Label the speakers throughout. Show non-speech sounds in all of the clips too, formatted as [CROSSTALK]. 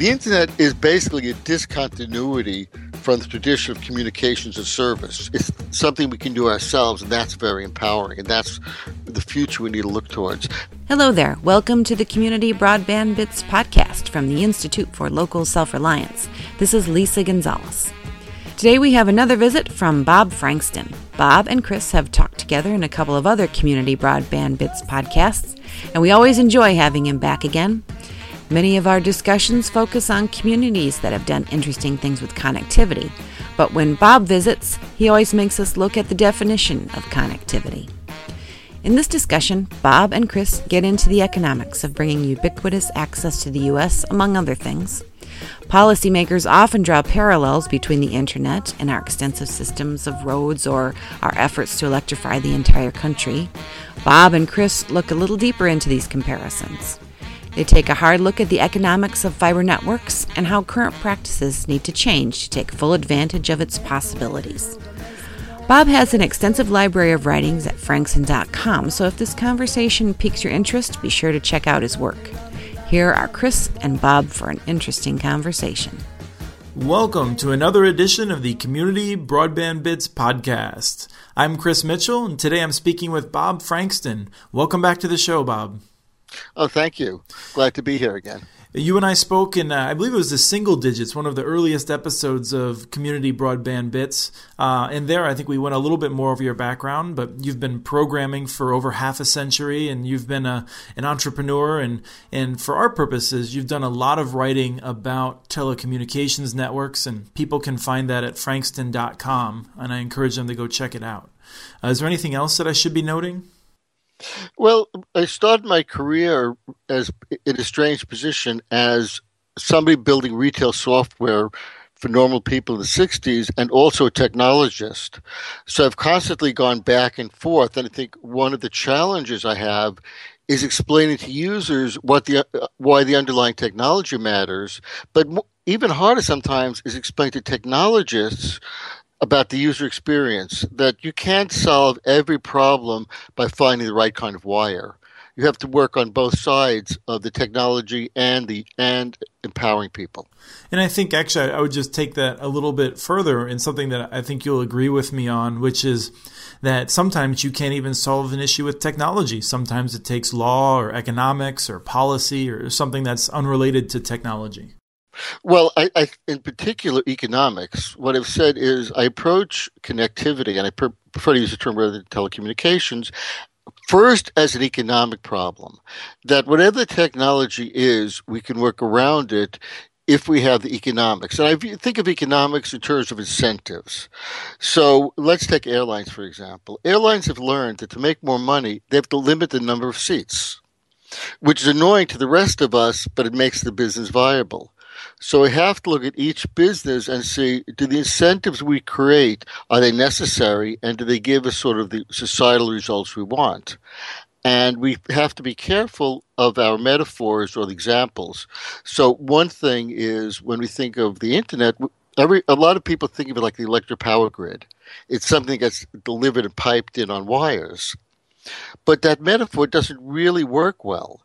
Speaker 1: The internet is basically a discontinuity from the tradition of communications as service. It's something we can do ourselves, and that's very empowering, and that's the future we need to look towards.
Speaker 2: Hello there. Welcome to the Community Broadband Bits podcast from the Institute for Local Self Reliance. This is Lisa Gonzalez. Today we have another visit from Bob Frankston. Bob and Chris have talked together in a couple of other Community Broadband Bits podcasts, and we always enjoy having him back again. Many of our discussions focus on communities that have done interesting things with connectivity, but when Bob visits, he always makes us look at the definition of connectivity. In this discussion, Bob and Chris get into the economics of bringing ubiquitous access to the U.S., among other things. Policymakers often draw parallels between the internet and our extensive systems of roads or our efforts to electrify the entire country. Bob and Chris look a little deeper into these comparisons. They take a hard look at the economics of fiber networks and how current practices need to change to take full advantage of its possibilities. Bob has an extensive library of writings at frankston.com, so if this conversation piques your interest, be sure to check out his work. Here are Chris and Bob for an interesting conversation.
Speaker 3: Welcome to another edition of the Community Broadband Bits podcast. I'm Chris Mitchell, and today I'm speaking with Bob Frankston. Welcome back to the show, Bob.
Speaker 1: Oh, thank you. Glad to be here again.
Speaker 3: You and I spoke in, uh, I believe it was the single digits, one of the earliest episodes of Community Broadband Bits. Uh, and there, I think we went a little bit more over your background, but you've been programming for over half a century and you've been a, an entrepreneur. And, and for our purposes, you've done a lot of writing about telecommunications networks, and people can find that at frankston.com. And I encourage them to go check it out. Uh, is there anything else that I should be noting?
Speaker 1: Well, I started my career as in a strange position as somebody building retail software for normal people in the 60s and also a technologist. So I've constantly gone back and forth. And I think one of the challenges I have is explaining to users what the why the underlying technology matters. But even harder sometimes is explaining to technologists about the user experience that you can't solve every problem by finding the right kind of wire. You have to work on both sides of the technology and the and empowering people.
Speaker 3: And I think actually I would just take that a little bit further in something that I think you'll agree with me on, which is that sometimes you can't even solve an issue with technology. Sometimes it takes law or economics or policy or something that's unrelated to technology.
Speaker 1: Well, I, I, in particular economics, what I've said is I approach connectivity, and I prefer to use the term rather than telecommunications, first as an economic problem. That whatever the technology is, we can work around it if we have the economics. And I think of economics in terms of incentives. So let's take airlines, for example. Airlines have learned that to make more money, they have to limit the number of seats, which is annoying to the rest of us, but it makes the business viable. So we have to look at each business and see do the incentives we create are they necessary and do they give us sort of the societal results we want? And we have to be careful of our metaphors or the examples. So one thing is when we think of the internet, every a lot of people think of it like the electric power grid. It's something that's delivered and piped in on wires. But that metaphor doesn't really work well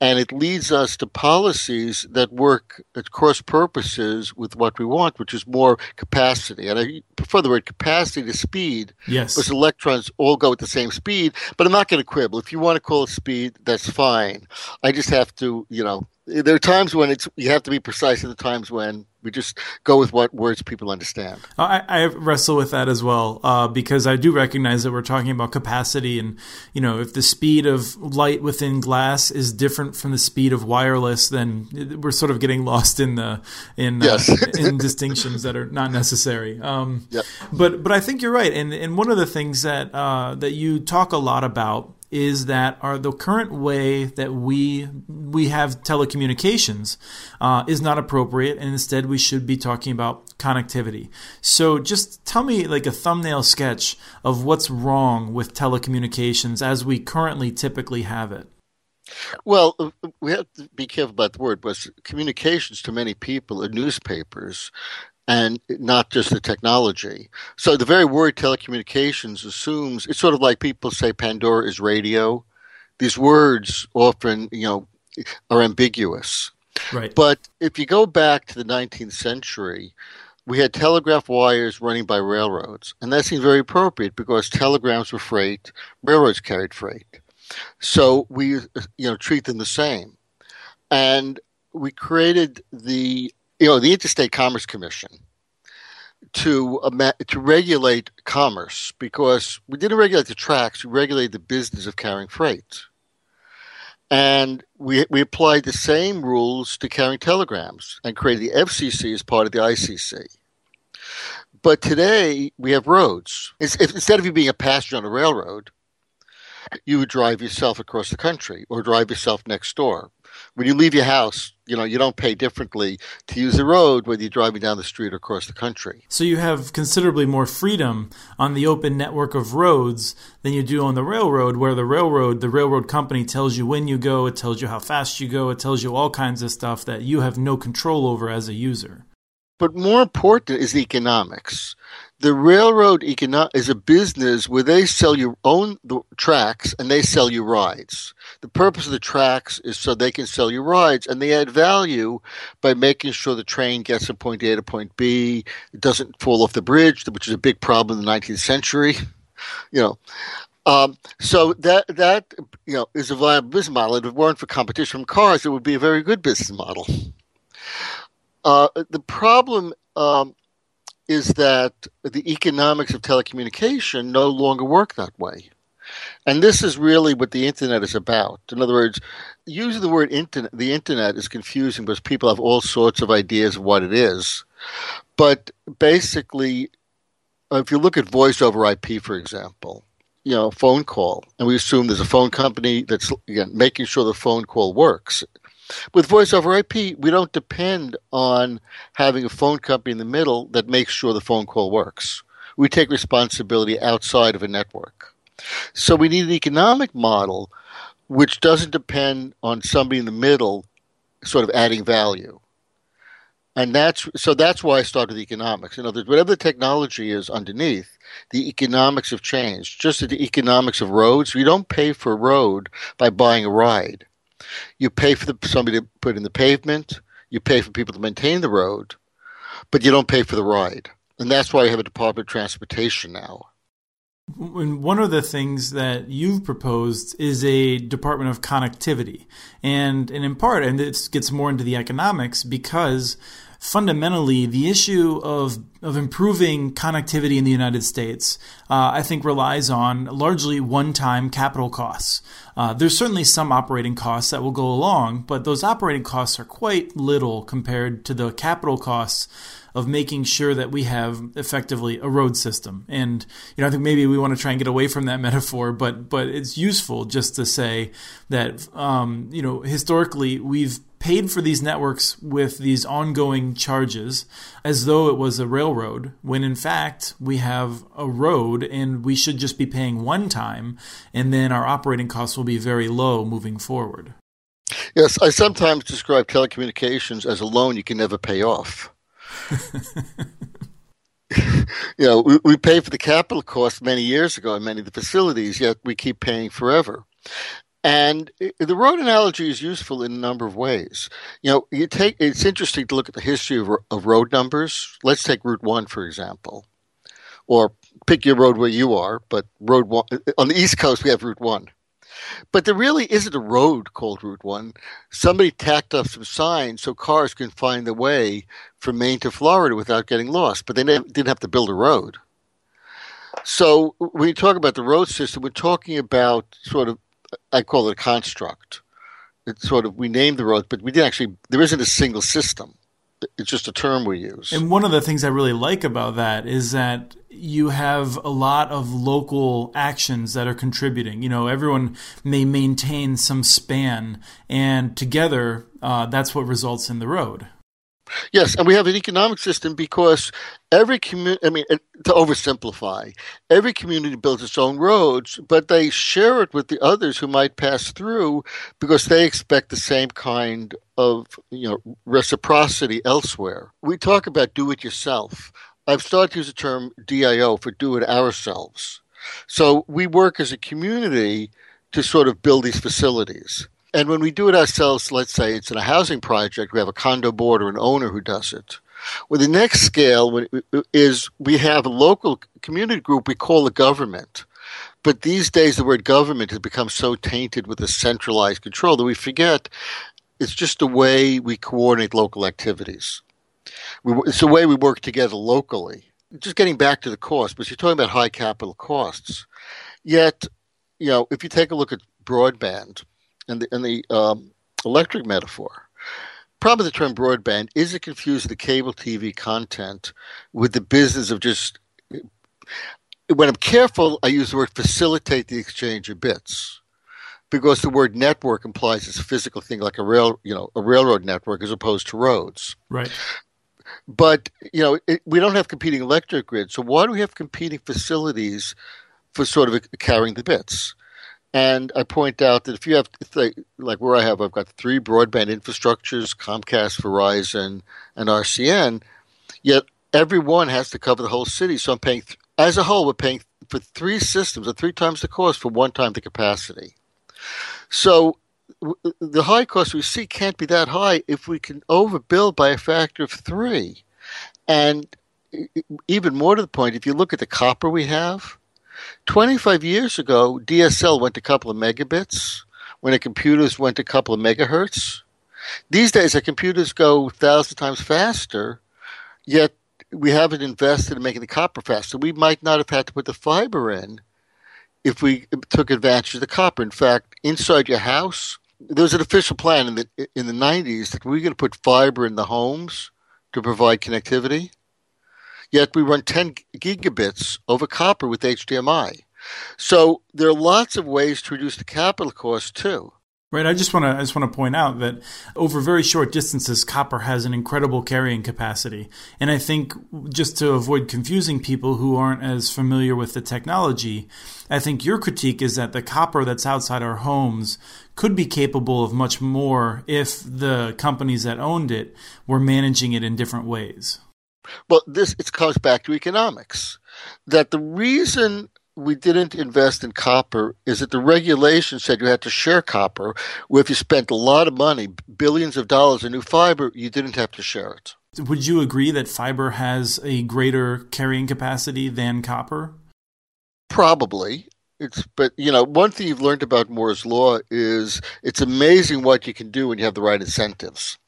Speaker 1: and it leads us to policies that work at cross purposes with what we want, which is more capacity. And I prefer the word capacity to speed.
Speaker 3: Yes.
Speaker 1: Because electrons all go at the same speed, but I'm not going to quibble. If you want to call it speed, that's fine. I just have to, you know, there are times when it's you have to be precise, and the times when we just go with what words people understand.
Speaker 3: I, I wrestle with that as well uh, because I do recognize that we're talking about capacity, and you know, if the speed of light within glass is different from the speed of wireless, then we're sort of getting lost in the in uh, yes. uh, [LAUGHS] in distinctions that are not necessary. Um, yep. But but I think you're right, and and one of the things that uh, that you talk a lot about is that our the current way that we we have telecommunications uh, is not appropriate, and instead we should be talking about connectivity. So, just tell me like a thumbnail sketch of what's wrong with telecommunications as we currently typically have it.
Speaker 1: Well, we have to be careful about the word, but communications to many people are newspapers and not just the technology. So the very word telecommunications assumes it's sort of like people say Pandora is radio. These words often, you know, are ambiguous.
Speaker 3: Right.
Speaker 1: But if you go back to the 19th century, we had telegraph wires running by railroads, and that seemed very appropriate because telegrams were freight, railroads carried freight. So we, you know, treat them the same, and we created the, you know, the Interstate Commerce Commission to to regulate commerce because we didn't regulate the tracks, we regulated the business of carrying freight. And we, we applied the same rules to carrying telegrams and created the FCC as part of the ICC. But today we have roads. If, instead of you being a passenger on a railroad, you would drive yourself across the country or drive yourself next door. When you leave your house, you know, you don't pay differently to use the road whether you're driving down the street or across the country.
Speaker 3: So you have considerably more freedom on the open network of roads than you do on the railroad, where the railroad, the railroad company tells you when you go, it tells you how fast you go, it tells you all kinds of stuff that you have no control over as a user.
Speaker 1: But more important is the economics the railroad econo- is a business where they sell you own the tracks and they sell you rides. The purpose of the tracks is so they can sell you rides, and they add value by making sure the train gets from point A to point B. It doesn't fall off the bridge, which is a big problem in the 19th century. [LAUGHS] You know, um, so that that you know is a viable business model. If it weren't for competition from cars, it would be a very good business model. Uh, the problem um, is that the economics of telecommunication no longer work that way. And this is really what the internet is about. In other words, using the word internet, the internet is confusing because people have all sorts of ideas of what it is. But basically, if you look at voice over IP, for example, you know, phone call, and we assume there's a phone company that's again making sure the phone call works. With voice over IP, we don't depend on having a phone company in the middle that makes sure the phone call works. We take responsibility outside of a network. So we need an economic model which doesn't depend on somebody in the middle sort of adding value. And that's so that's why I started with economics. In other words, whatever the technology is underneath, the economics have changed. Just the economics of roads, you don't pay for a road by buying a ride. You pay for the, somebody to put in the pavement. You pay for people to maintain the road, but you don't pay for the ride. And that's why you have a Department of Transportation now.
Speaker 3: And One of the things that you've proposed is a Department of Connectivity. And, and in part, and this gets more into the economics because fundamentally, the issue of of improving connectivity in the United States, uh, I think relies on largely one-time capital costs. Uh, there's certainly some operating costs that will go along, but those operating costs are quite little compared to the capital costs of making sure that we have effectively a road system. And you know, I think maybe we want to try and get away from that [LAUGHS] metaphor, but but it's useful just to say that um, you know historically we've paid for these networks with these ongoing charges as though it was a railroad, when in fact we have a road and we should just be paying one time, and then our operating costs will be very low moving forward.
Speaker 1: Yes, I sometimes describe telecommunications as a loan you can never pay off. [LAUGHS] you know, we, we pay for the capital cost many years ago in many of the facilities, yet we keep paying forever. And the road analogy is useful in a number of ways. You know, you take it's interesting to look at the history of, of road numbers. Let's take Route One for example, or pick your road where you are. But Road One on the East Coast, we have Route One. But there really isn't a road called Route 1. Somebody tacked up some signs so cars can find the way from Maine to Florida without getting lost, but they didn't have to build a road. So when you talk about the road system, we're talking about sort of I call it a construct. It's sort of we named the roads, but we didn't actually. There isn't a single system. It's just a term we use.
Speaker 3: And one of the things I really like about that is that you have a lot of local actions that are contributing. You know, everyone may maintain some span, and together, uh, that's what results in the road.
Speaker 1: Yes, and we have an economic system because every community, I mean, to oversimplify, every community builds its own roads, but they share it with the others who might pass through because they expect the same kind of, you know, reciprocity elsewhere. We talk about do it yourself. I've started to use the term DIO for do it ourselves. So we work as a community to sort of build these facilities. And when we do it ourselves, let's say it's in a housing project, we have a condo board or an owner who does it. Well, the next scale is we have a local community group we call the government. But these days, the word government has become so tainted with a centralized control that we forget it's just a way we coordinate local activities. It's a way we work together locally. Just getting back to the cost, but you're talking about high capital costs. Yet, you know, if you take a look at broadband and the, and the um, electric metaphor, problem with the term broadband is it confuses the cable TV content with the business of just. When I'm careful, I use the word facilitate the exchange of bits because the word network implies it's a physical thing like a rail, you know, a railroad network as opposed to roads.
Speaker 3: Right.
Speaker 1: But you know, it, we don't have competing electric grids, so why do we have competing facilities for sort of carrying the bits? And I point out that if you have, like where I have, I've got three broadband infrastructures Comcast, Verizon, and RCN, yet every one has to cover the whole city. So I'm paying, as a whole, we're paying for three systems at three times the cost for one time the capacity. So the high cost we see can't be that high if we can overbuild by a factor of three. And even more to the point, if you look at the copper we have, 25 years ago, DSL went a couple of megabits when the computers went a couple of megahertz. These days, the computers go thousand times faster, yet we haven't invested in making the copper faster. We might not have had to put the fiber in if we took advantage of the copper. In fact, inside your house, there was an official plan in the in the 90s that we were going to put fiber in the homes to provide connectivity. Yet we run 10 gigabits over copper with HDMI. So there are lots of ways to reduce the capital cost too.
Speaker 3: Right. I just want to I just want to point out that over very short distances, copper has an incredible carrying capacity, and I think just to avoid confusing people who aren't as familiar with the technology, I think your critique is that the copper that's outside our homes could be capable of much more if the companies that owned it were managing it in different ways.
Speaker 1: Well, this it comes back to economics. That the reason we didn't invest in copper is that the regulation said you had to share copper. Where if you spent a lot of money, billions of dollars in new fiber, you didn't have to share it.
Speaker 3: Would you agree that fiber has a greater carrying capacity than copper?
Speaker 1: Probably. It's but you know one thing you've learned about Moore's law is it's amazing what you can do when you have the right incentives.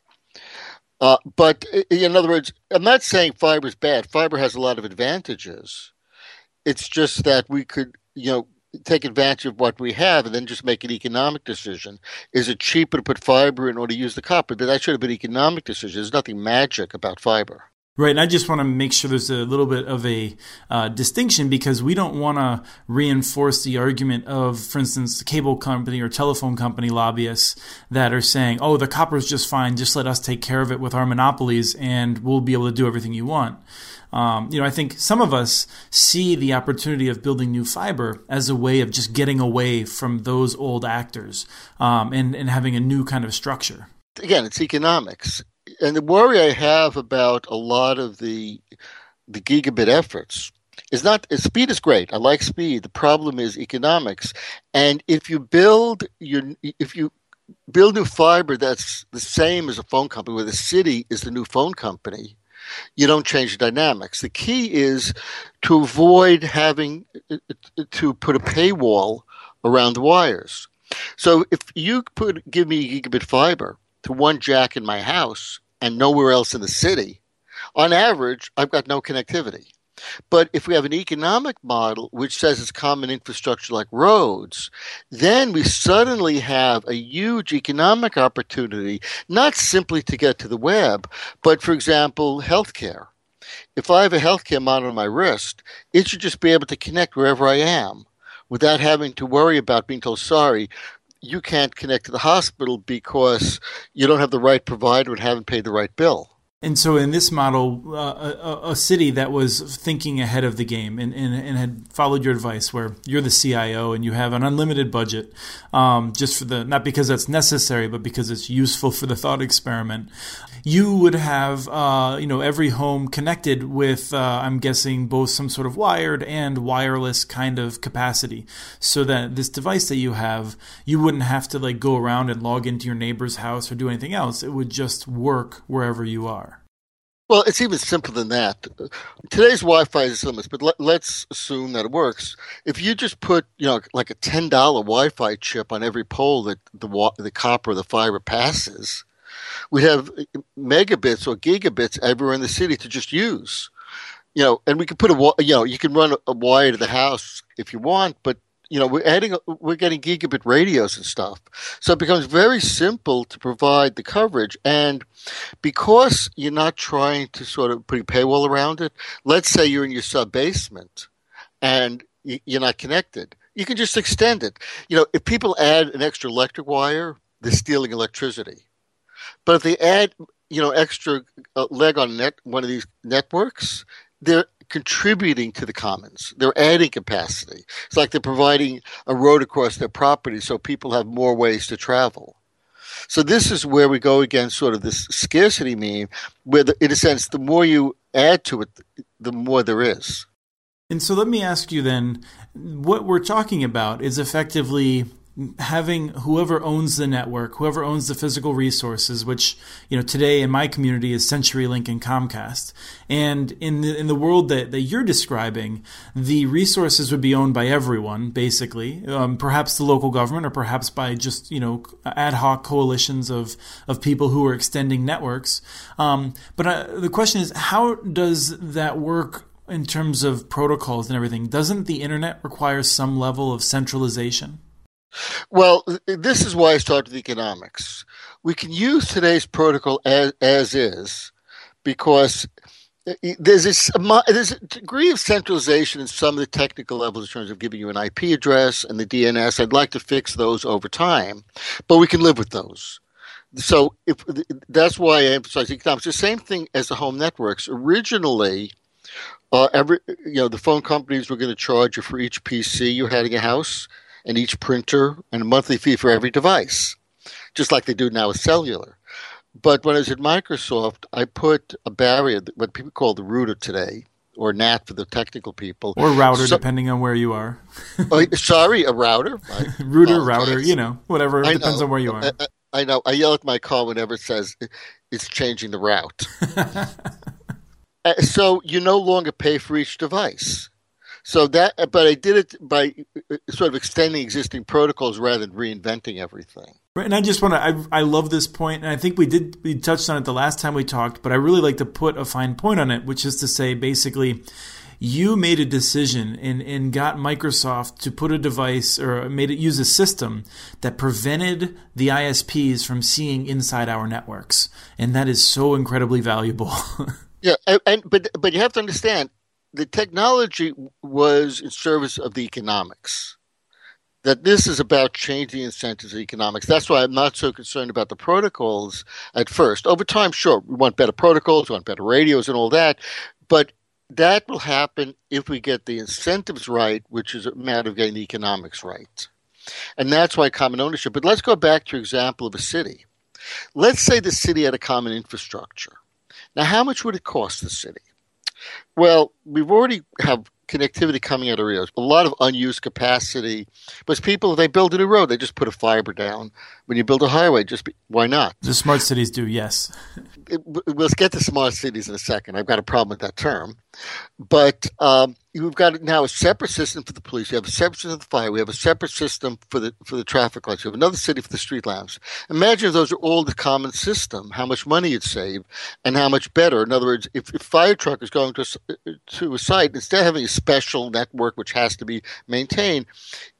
Speaker 1: Uh, but in other words, I'm not saying fiber is bad. Fiber has a lot of advantages it's just that we could, you know, take advantage of what we have and then just make an economic decision. Is it cheaper to put fiber in order to use the copper? But that should have been an economic decision. There's nothing magic about fiber.
Speaker 3: Right, and I just want to make sure there's a little bit of a uh, distinction because we don't want to reinforce the argument of, for instance, the cable company or telephone company lobbyists that are saying, "Oh, the copper is just fine. Just let us take care of it with our monopolies, and we'll be able to do everything you want." Um, you know, I think some of us see the opportunity of building new fiber as a way of just getting away from those old actors um, and, and having a new kind of structure.
Speaker 1: Again, it's economics. And the worry I have about a lot of the the gigabit efforts is not speed is great. I like speed. The problem is economics. And if you build your if you build new fiber that's the same as a phone company where the city is the new phone company, you don't change the dynamics. The key is to avoid having to put a paywall around the wires. So if you put give me gigabit fiber to one jack in my house and nowhere else in the city, on average, I've got no connectivity. But if we have an economic model which says it's common infrastructure like roads, then we suddenly have a huge economic opportunity, not simply to get to the web, but for example, healthcare. If I have a healthcare monitor on my wrist, it should just be able to connect wherever I am without having to worry about being told, sorry, you can't connect to the hospital because you don't have the right provider and haven't paid the right bill.
Speaker 3: And so, in this model, uh, a, a, city that was thinking ahead of the game and, and, and, had followed your advice, where you're the CIO and you have an unlimited budget, um, just for the not because that's necessary, but because it's useful for the thought experiment, you would have uh, you know every home connected with, uh, I'm guessing, both some sort of wired and wireless kind of capacity, so that this device that you have, you wouldn't have to like go around and log into your neighbor's house or do anything else. It would just work wherever you are.
Speaker 1: Well, it's even simpler than that. Today's Wi-Fi is limits, but let, us assume that it works. If you just put, you know, like a ten dollar Wi-Fi chip on every pole that the the copper or the fiber passes, we have megabits or gigabits everywhere in the city to just use. You know, and we can put a, you know, you can run a wire to the house if you want, but you know, we're adding, we're getting gigabit radios and stuff. So it becomes very simple to provide the coverage. And because you're not trying to sort of put a paywall around it, let's say you're in your sub basement and you're not connected, you can just extend it. You know, if people add an extra electric wire, they're stealing electricity. But if they add, you know, extra uh, leg on net one of these networks, they're contributing to the commons. They're adding capacity. It's like they're providing a road across their property so people have more ways to travel. So this is where we go against sort of this scarcity meme, where the, in a sense, the more you add to it, the more there is.
Speaker 3: And so let me ask you then, what we're talking about is effectively having whoever owns the network, whoever owns the physical resources, which you know today in my community is CenturyLink and Comcast, and in the in the world that, that you're describing, the resources would be owned by everyone, basically, um, perhaps the local government, or perhaps by just you know ad hoc coalitions of of people who are extending networks. Um, but uh, the question is, how does that work? In terms of protocols and everything, doesn't the internet require some level of centralization?
Speaker 1: Well, this is why I started economics. We can use today's protocol as, as is because there's this, there's a degree of centralization in some of the technical levels in terms of giving you an IP address and the DNS. I'd like to fix those over time, but we can live with those. So if, that's why I emphasize economics. The same thing as the home networks. Originally, uh, every you know the phone companies were going to charge you for each PC you had in your house and each printer and a monthly fee for every device, just like they do now with cellular. But when I was at Microsoft, I put a barrier, what people call the router today, or NAT for the technical people,
Speaker 3: or router, so, depending on where you are.
Speaker 1: oh, sorry, a router. [LAUGHS]
Speaker 3: router, router, you know, whatever. It depends on where you are.
Speaker 1: I, I, know. I yell at my car whenever it says it's changing the route. [LAUGHS] Uh, so you no longer pay for each device. So that, but I did it by uh, sort of extending existing protocols rather than reinventing everything.
Speaker 3: Right, and I just want to, I, I love this point, and I think we did, we touched on it the last time we talked, but I really like to put a fine point on it, which is to say, basically, you made a decision and, and got Microsoft to put a device or made it use a system that prevented the ISPs from seeing inside our networks. And that is so incredibly valuable. [LAUGHS]
Speaker 1: yeah, and, and but but you have to understand the technology was in service of the economics. That this is about changing incentives of economics. That's why I'm not so concerned about the protocols at first. Over time, sure, we want better protocols, we want better radios and all that, but that will happen if we get the incentives right, which is a matter of getting the economics right. And that's why common ownership. But let's go back to your example of a city. Let's say the city had a common infrastructure. Now, how much would it cost the city? Well, we've already have connectivity coming out of Rio. A lot of unused capacity. But people, they build a new road, they just put a fiber down. When you build a highway, just be, why not?
Speaker 3: The smart cities do, yes. [LAUGHS]
Speaker 1: we'll get to smart cities in a second. I've got a problem with that term. But um, we've got now a separate system for the police. You have a separate system for the fire. We have a separate system for the for the traffic lights. We have another city for the street lamps. Imagine if those are all the common system. How much money you'd save, and how much better. In other words, if a fire truck is going to a, to a site, instead of having a special network which has to be maintained,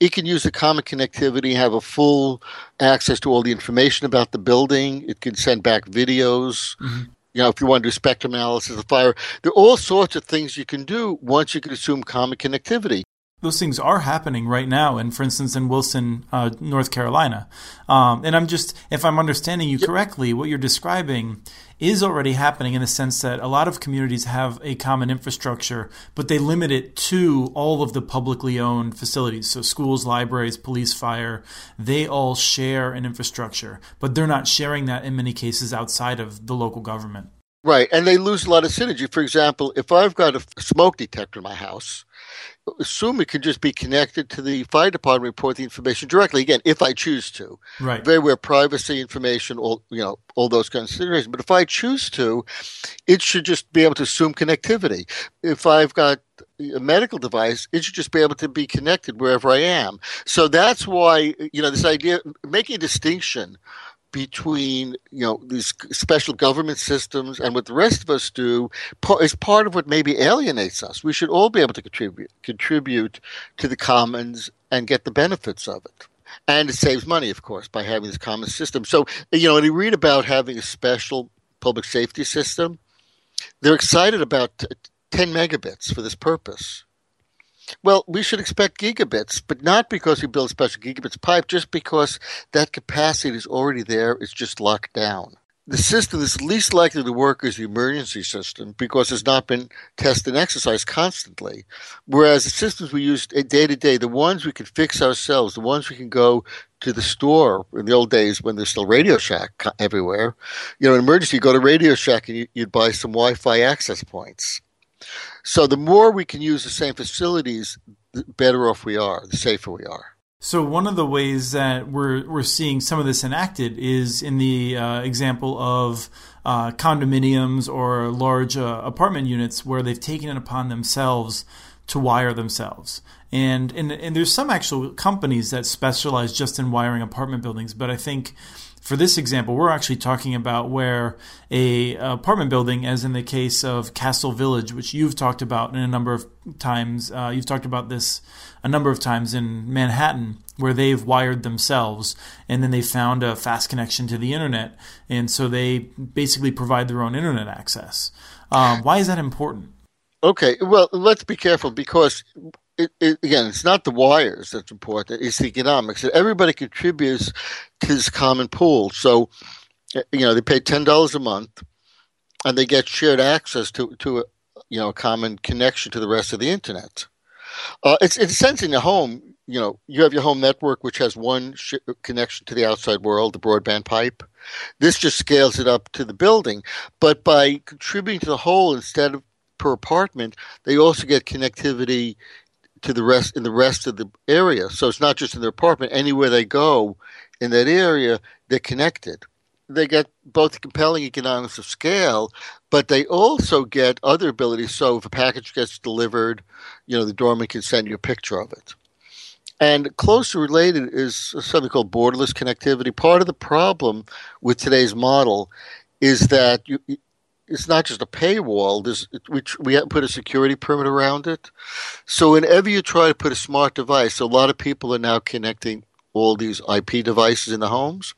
Speaker 1: it can use the common connectivity, have a full access to all the information about the building. It can send back videos. Mm-hmm you know, if you want to do spectrum analysis of fire, there are all sorts of things you can do once you can assume common connectivity.
Speaker 3: Those things are happening right now, and for instance, in Wilson, uh, North Carolina. Um, and I'm just, if I'm understanding you correctly, what you're describing is already happening in the sense that a lot of communities have a common infrastructure, but they limit it to all of the publicly owned facilities. So schools, libraries, police, fire, they all share an infrastructure, but they're not sharing that in many cases outside of the local government.
Speaker 1: Right, and they lose a lot of synergy. For example, if I've got a smoke detector in my house, assume it can just be connected to the fire department report the information directly. Again if i choose to.
Speaker 3: Right.
Speaker 1: Very aware privacy information all you know all those considerations but if i choose to it should just be able to assume connectivity. If i've got a medical device it should just be able to be connected wherever i am. So that's why you know this idea making a distinction between you know these special government systems and what the rest of us do is part of what maybe alienates us. We should all be able to contribute contribute to the commons and get the benefits of it. And it saves money, of course, by having this common system. So you know, when you read about having a special public safety system, they're excited about 10 megabits for this purpose. Well, we should expect gigabits, but not because we build special gigabits pipe, just because that capacity is already there. It's just locked down. The system that's least likely to work is the emergency system because it's not been tested and exercised constantly. Whereas the systems we use day to day, the ones we can fix ourselves, the ones we can go to the store in the old days when there's still Radio Shack everywhere, you know, in emergency, you go to Radio Shack and you'd buy some Wi Fi access points so the more we can use the same facilities, the better off we are, the safer we are.
Speaker 3: So one of the ways that we're we're seeing some of this enacted is in the uh, example of uh, condominiums or large uh, apartment units where they've taken it upon themselves to wire themselves. And, and and there's some actual companies that specialize just in wiring apartment buildings, but I think for this example, we're actually talking about where a apartment building, as in the case of Castle Village, which you've talked about in a number of times, uh, you've talked about this a number of times in Manhattan, where they've wired themselves and then they found a fast connection to the internet, and so they basically provide their own internet access. Um, why is that important?
Speaker 1: Okay, well, let's be careful because it, it, again, it's not the wires that's important; it's the economics. Everybody contributes to this common pool. So, you know, they pay ten dollars a month, and they get shared access to to a, you know a common connection to the rest of the internet. Uh, it's in a sense in the home. You know, you have your home network, which has one sh- connection to the outside world, the broadband pipe. This just scales it up to the building. But by contributing to the whole instead of per apartment, they also get connectivity to the rest in the rest of the area. So it's not just in their apartment. Anywhere they go in that area, they're connected. They get both compelling economics of scale, but they also get other abilities. So if a package gets delivered, you know the doorman can send you a picture of it. And closely related is something called borderless connectivity. Part of the problem with today's model is that you, it's not just a paywall. There's we we put a security perimeter around it. So whenever you try to put a smart device, a lot of people are now connecting all these IP devices in the homes.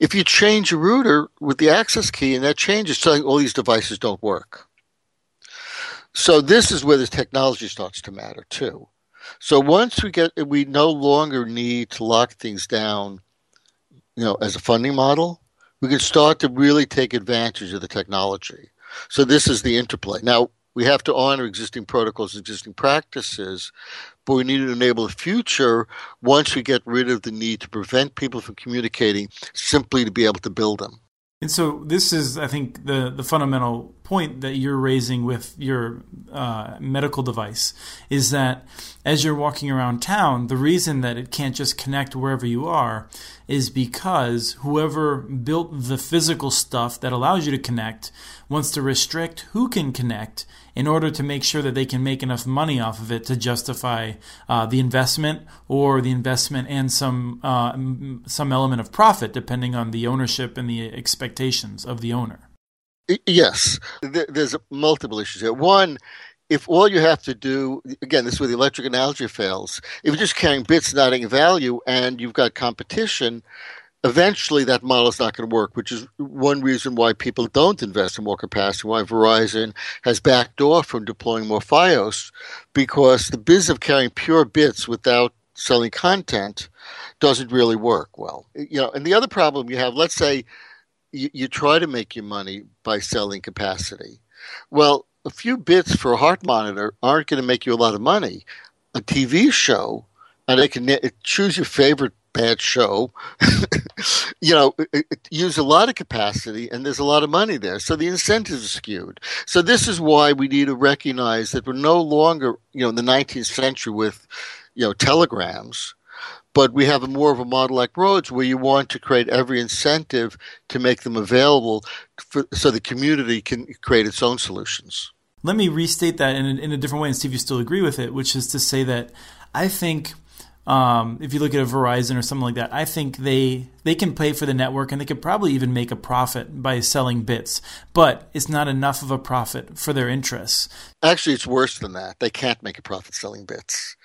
Speaker 1: If you change a router with the access key and that changes, saying all these devices don't work. So this is where the technology starts to matter too. So once we get, we no longer need to lock things down, you know, as a funding model we can start to really take advantage of the technology. So this is the interplay. Now we have to honor existing protocols, existing practices, but we need to enable the future once we get rid of the need to prevent people from communicating simply to be able to build them.
Speaker 3: And so this is, I think, the the fundamental point that you're raising with your uh, medical device is that as you're walking around town, the reason that it can't just connect wherever you are is because whoever built the physical stuff that allows you to connect wants to restrict who can connect in order to make sure that they can make enough money off of it to justify uh, the investment or the investment and some uh, some element of profit, depending on the ownership and the expectations of the owner.
Speaker 1: Yes, there's multiple issues here. One, if all you have to do, again, this is where the electric analogy fails. If you're just carrying bits, not adding value, and you've got competition, eventually that model is not going to work, which is one reason why people don't invest in more capacity, why Verizon has backed off from deploying more Fios, because the business of carrying pure bits without selling content doesn't really work well. You know, and the other problem you have, let's say you, you try to make your money by selling capacity. Well, a few bits for a heart monitor aren't going to make you a lot of money. A TV show, and they can choose your favorite bad show, [LAUGHS] you know, use a lot of capacity and there's a lot of money there. So the incentives are skewed. So this is why we need to recognize that we're no longer, you know, in the 19th century with, you know, telegrams, but we have a more of a model like roads where you want to create every incentive to make them available for, so the community can create its own solutions.
Speaker 3: Let me restate that in a, in a different way and see if you still agree with it, which is to say that I think um, if you look at a Verizon or something like that, I think they they can pay for the network and they could probably even make a profit by selling bits, but it's not enough of a profit for their interests.
Speaker 1: Actually, it's worse than that. They can't make a profit selling bits.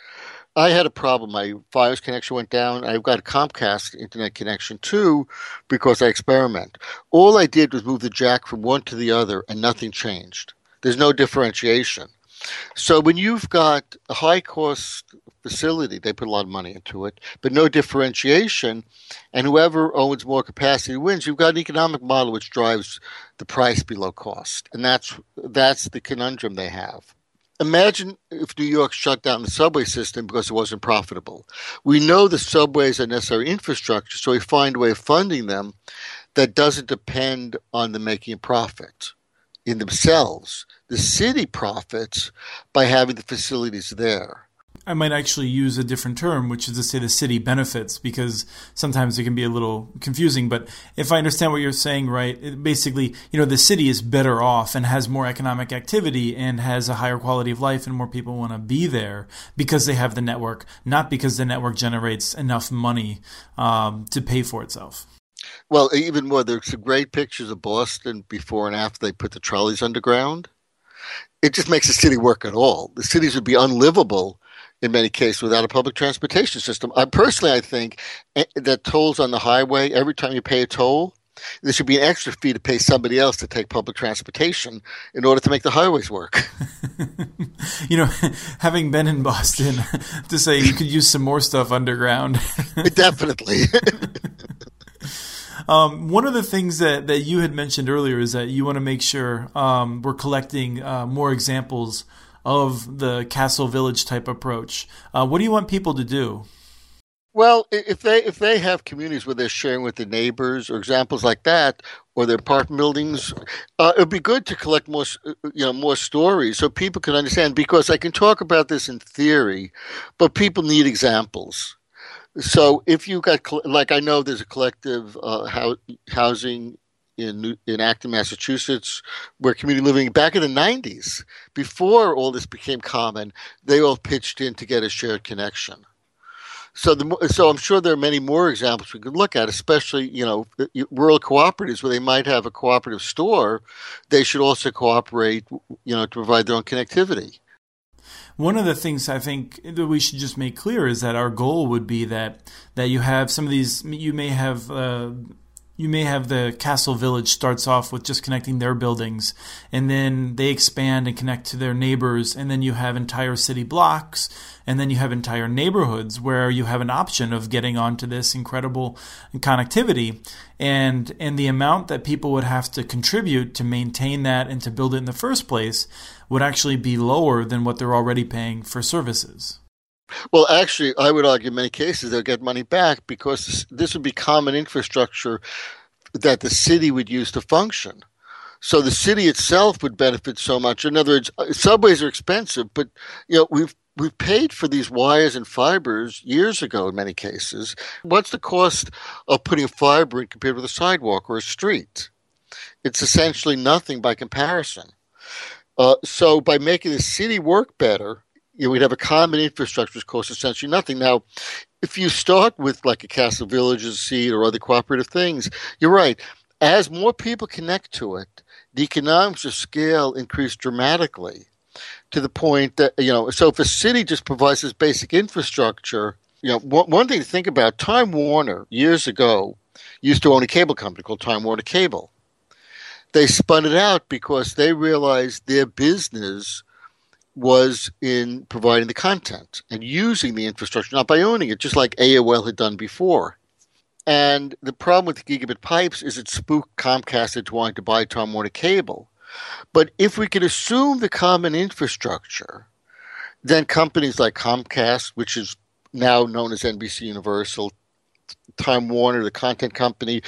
Speaker 1: I had a problem. My Fios connection went down. I've got a Comcast internet connection too because I experiment. All I did was move the jack from one to the other and nothing changed. There's no differentiation. So when you've got a high cost facility, they put a lot of money into it, but no differentiation, and whoever owns more capacity wins. You've got an economic model which drives the price below cost, and that's that's the conundrum they have. Imagine if New York shut down the subway system because it wasn't profitable. We know the subways are necessary infrastructure, so we find a way of funding them that doesn't depend on them making a profit in themselves. The city profits by having the facilities there.
Speaker 3: I might actually use a different term, which is to say the city benefits, because sometimes it can be a little confusing. But if I understand what you're saying right, basically, you know, the city is better off and has more economic activity and has a higher quality of life, and more people want to be there because they have the network, not because the network generates enough money um, to pay for itself.
Speaker 1: Well, even more, there's some great pictures of Boston before and after they put the trolleys underground. It just makes the city work at all. The cities would be unlivable in many cases without a public transportation system. I personally, I think eh, that tolls on the highway every time you pay a toll, there should be an extra fee to pay somebody else to take public transportation in order to make the highways work. [LAUGHS]
Speaker 3: you know, [LAUGHS] having been in Boston, [LAUGHS] to say you could use some more stuff underground.
Speaker 1: Definitely.
Speaker 3: Um, one of the things that, that you had mentioned earlier is that you want to make sure um, we're collecting uh, more examples of the castle village type approach. Uh, what do you want people to do?
Speaker 1: Well, if they if they have communities where they're sharing with their neighbors or examples like that, or their apartment buildings, uh, it'd be good to collect more uh, you know more stories so people can understand. Because I can talk about this in theory, but people need examples. So if you got like I know there's a collective uh, housing in in Acton, Massachusetts, where community living back in the '90s, before all this became common, they all pitched in to get a shared connection. So the so I'm sure there are many more examples we could look at, especially you know rural cooperatives where they might have a cooperative store. They should also cooperate, you know, to provide their own connectivity.
Speaker 3: One of the things I think that we should just make clear is that our goal would be that that you have some of these. You may have. Uh, you may have the castle village starts off with just connecting their buildings and then they expand and connect to their neighbors and then you have entire city blocks and then you have entire neighborhoods where you have an option of getting onto this incredible connectivity. And and the amount that people would have to contribute to maintain that and to build it in the first place would actually be lower than what they're already paying for services
Speaker 1: well, actually, I would argue in many cases they'll get money back because this, would be common infrastructure that the city would use to function. So the city itself would benefit so much. In other words, uh, subways are expensive, but you know we've we've paid for these wires and fibers years ago in many cases. What's the cost of putting fiber in compared with a sidewalk or a street? It's essentially nothing by comparison. Uh, so by making the city work better, you know, we'd have a common infrastructure that costs essentially nothing. Now, if you start with like a Castle Villages seed or other cooperative things, you're right. As more people connect to it, the economics of scale increase dramatically to the point that, you know, so if a city just provides this basic infrastructure, you know, one thing to think about Time Warner years ago used to own a cable company called Time Warner Cable. They spun it out because they realized their business was in providing the content and using the infrastructure, not by owning it, just like AOL had done before. And the problem with the gigabit pipes is it spooked Comcast into wanting to buy Time Warner Cable. But if we could assume the common infrastructure, then companies like Comcast, which is now known as NBC Universal, Time Warner, the content company,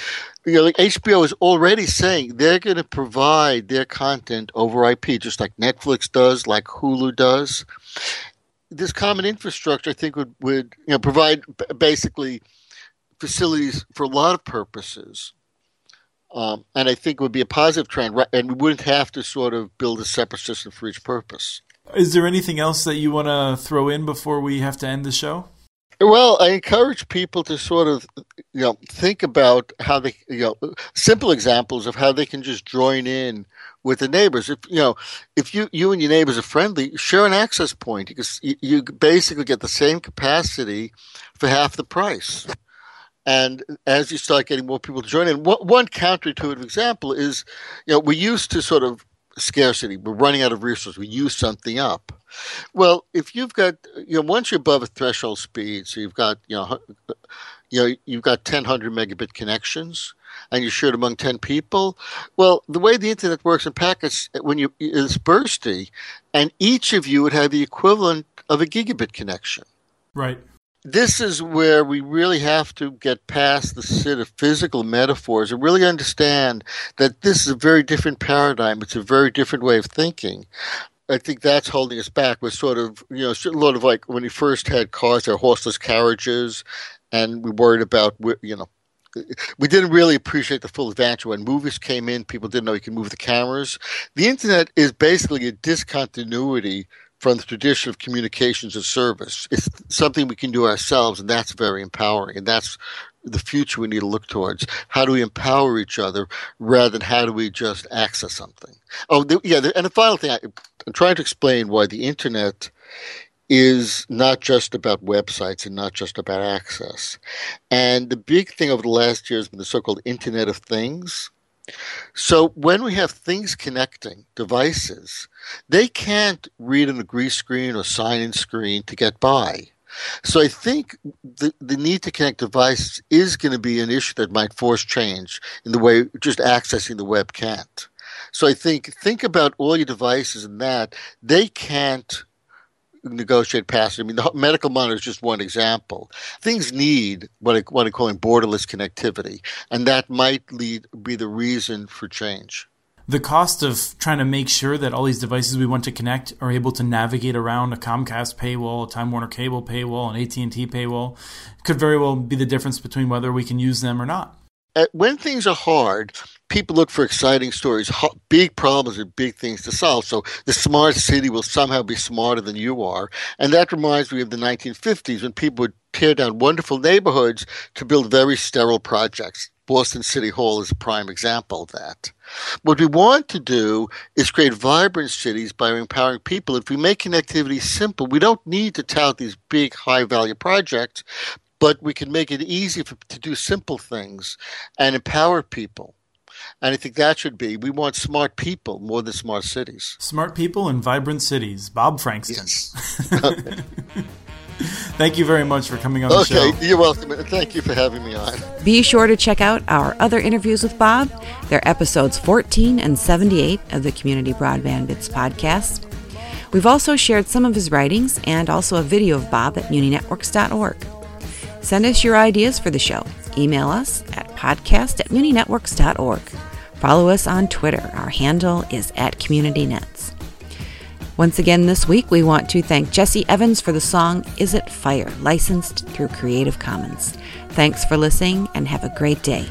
Speaker 1: you know, like HBO is already saying they're going to provide their content over IP, just like Netflix does, like Hulu does. This common infrastructure, I think, would would you know provide basically facilities for a lot of purposes. Um, and I think it would be a positive trend, and we wouldn't have to sort of build a separate system for each purpose.
Speaker 3: Is there anything else that you want to throw in before we have to end the show?
Speaker 1: Well, I encourage people to sort of, you know, think about how they, you know, simple examples of how they can just join in with the neighbors. If you know, if you you and your neighbors are friendly, share an access point because you, you basically get the same capacity for half the price. And as you start getting more people to join in, one counterintuitive example is, you know, we used to sort of scarcity. We're running out of resources. We use something up. Well, if you've got, you know, once you're above a threshold speed, so you've got, you know, you know, you've got 10, 100 megabit connections, and you share it among 10 people. Well, the way the internet works in packets, uh, when you is bursty, and each of you would have the equivalent of a gigabit connection.
Speaker 3: Right
Speaker 1: this is where we really have to get past the sort of physical metaphors and really understand that this is a very different paradigm. It's a very different way of thinking. I think that's holding us back. We're sort of, you know, a lot of like when we first had cars, they're horseless carriages, and we worried about, you know, we didn't really appreciate the full advantage when movies came in. People didn't know you could move the cameras. The internet is basically a discontinuity from the tradition of communications and service. It's something we can do ourselves, and that's very empowering. And that's the future we need to look towards. How do we empower each other rather than how do we just access something? Oh, the, yeah. The, and the final thing, I, I'm trying to explain why the internet is not just about websites and not just about access. And the big thing over the last year has been the so called Internet of Things. So when we have things connecting, devices, they can't read on a screen or sign in screen to get by. So I think the, the need to connect devices is going to be an issue that might force change in the way just accessing the web can't. So I think think about all your devices and that they can't negotiate passage. I mean, the medical monitor is just one example. Things need what I, what I'm calling borderless connectivity, and that might lead be the reason for change.
Speaker 3: The cost of trying to make sure that all these devices we want to connect are able to navigate around a Comcast paywall, a Time Warner Cable paywall, an AT&T paywall could very well be the difference between whether we can use them or not.
Speaker 1: Uh, when things are hard, people look for exciting stories, big problems and big things to solve. So the smart city will somehow be smarter than you are. And that reminds me of the 1950s when people would tear down wonderful neighborhoods to build very sterile projects. Boston City Hall is a prime example of that. What we want to do is create vibrant cities by empowering people. If we make connectivity simple, we don't need to tout these big, high value projects, but we can make it easy for, to do simple things and empower people. And I think that should be we want smart people more than smart cities.
Speaker 3: Smart people and vibrant cities. Bob Frankston. Yes. [LAUGHS] [LAUGHS] Thank you very much for coming on
Speaker 1: okay,
Speaker 3: the show.
Speaker 1: Okay, you're welcome. Thank you for having me on.
Speaker 2: Be sure to check out our other interviews with Bob. They're episodes 14 and 78 of the Community Broadband Bits podcast. We've also shared some of his writings and also a video of Bob at muninetworks.org. Send us your ideas for the show. Email us at podcast at muninetworks.org. Follow us on Twitter. Our handle is at CommunityNets. Once again this week, we want to thank Jesse Evans for the song Is It Fire, licensed through Creative Commons. Thanks for listening and have a great day.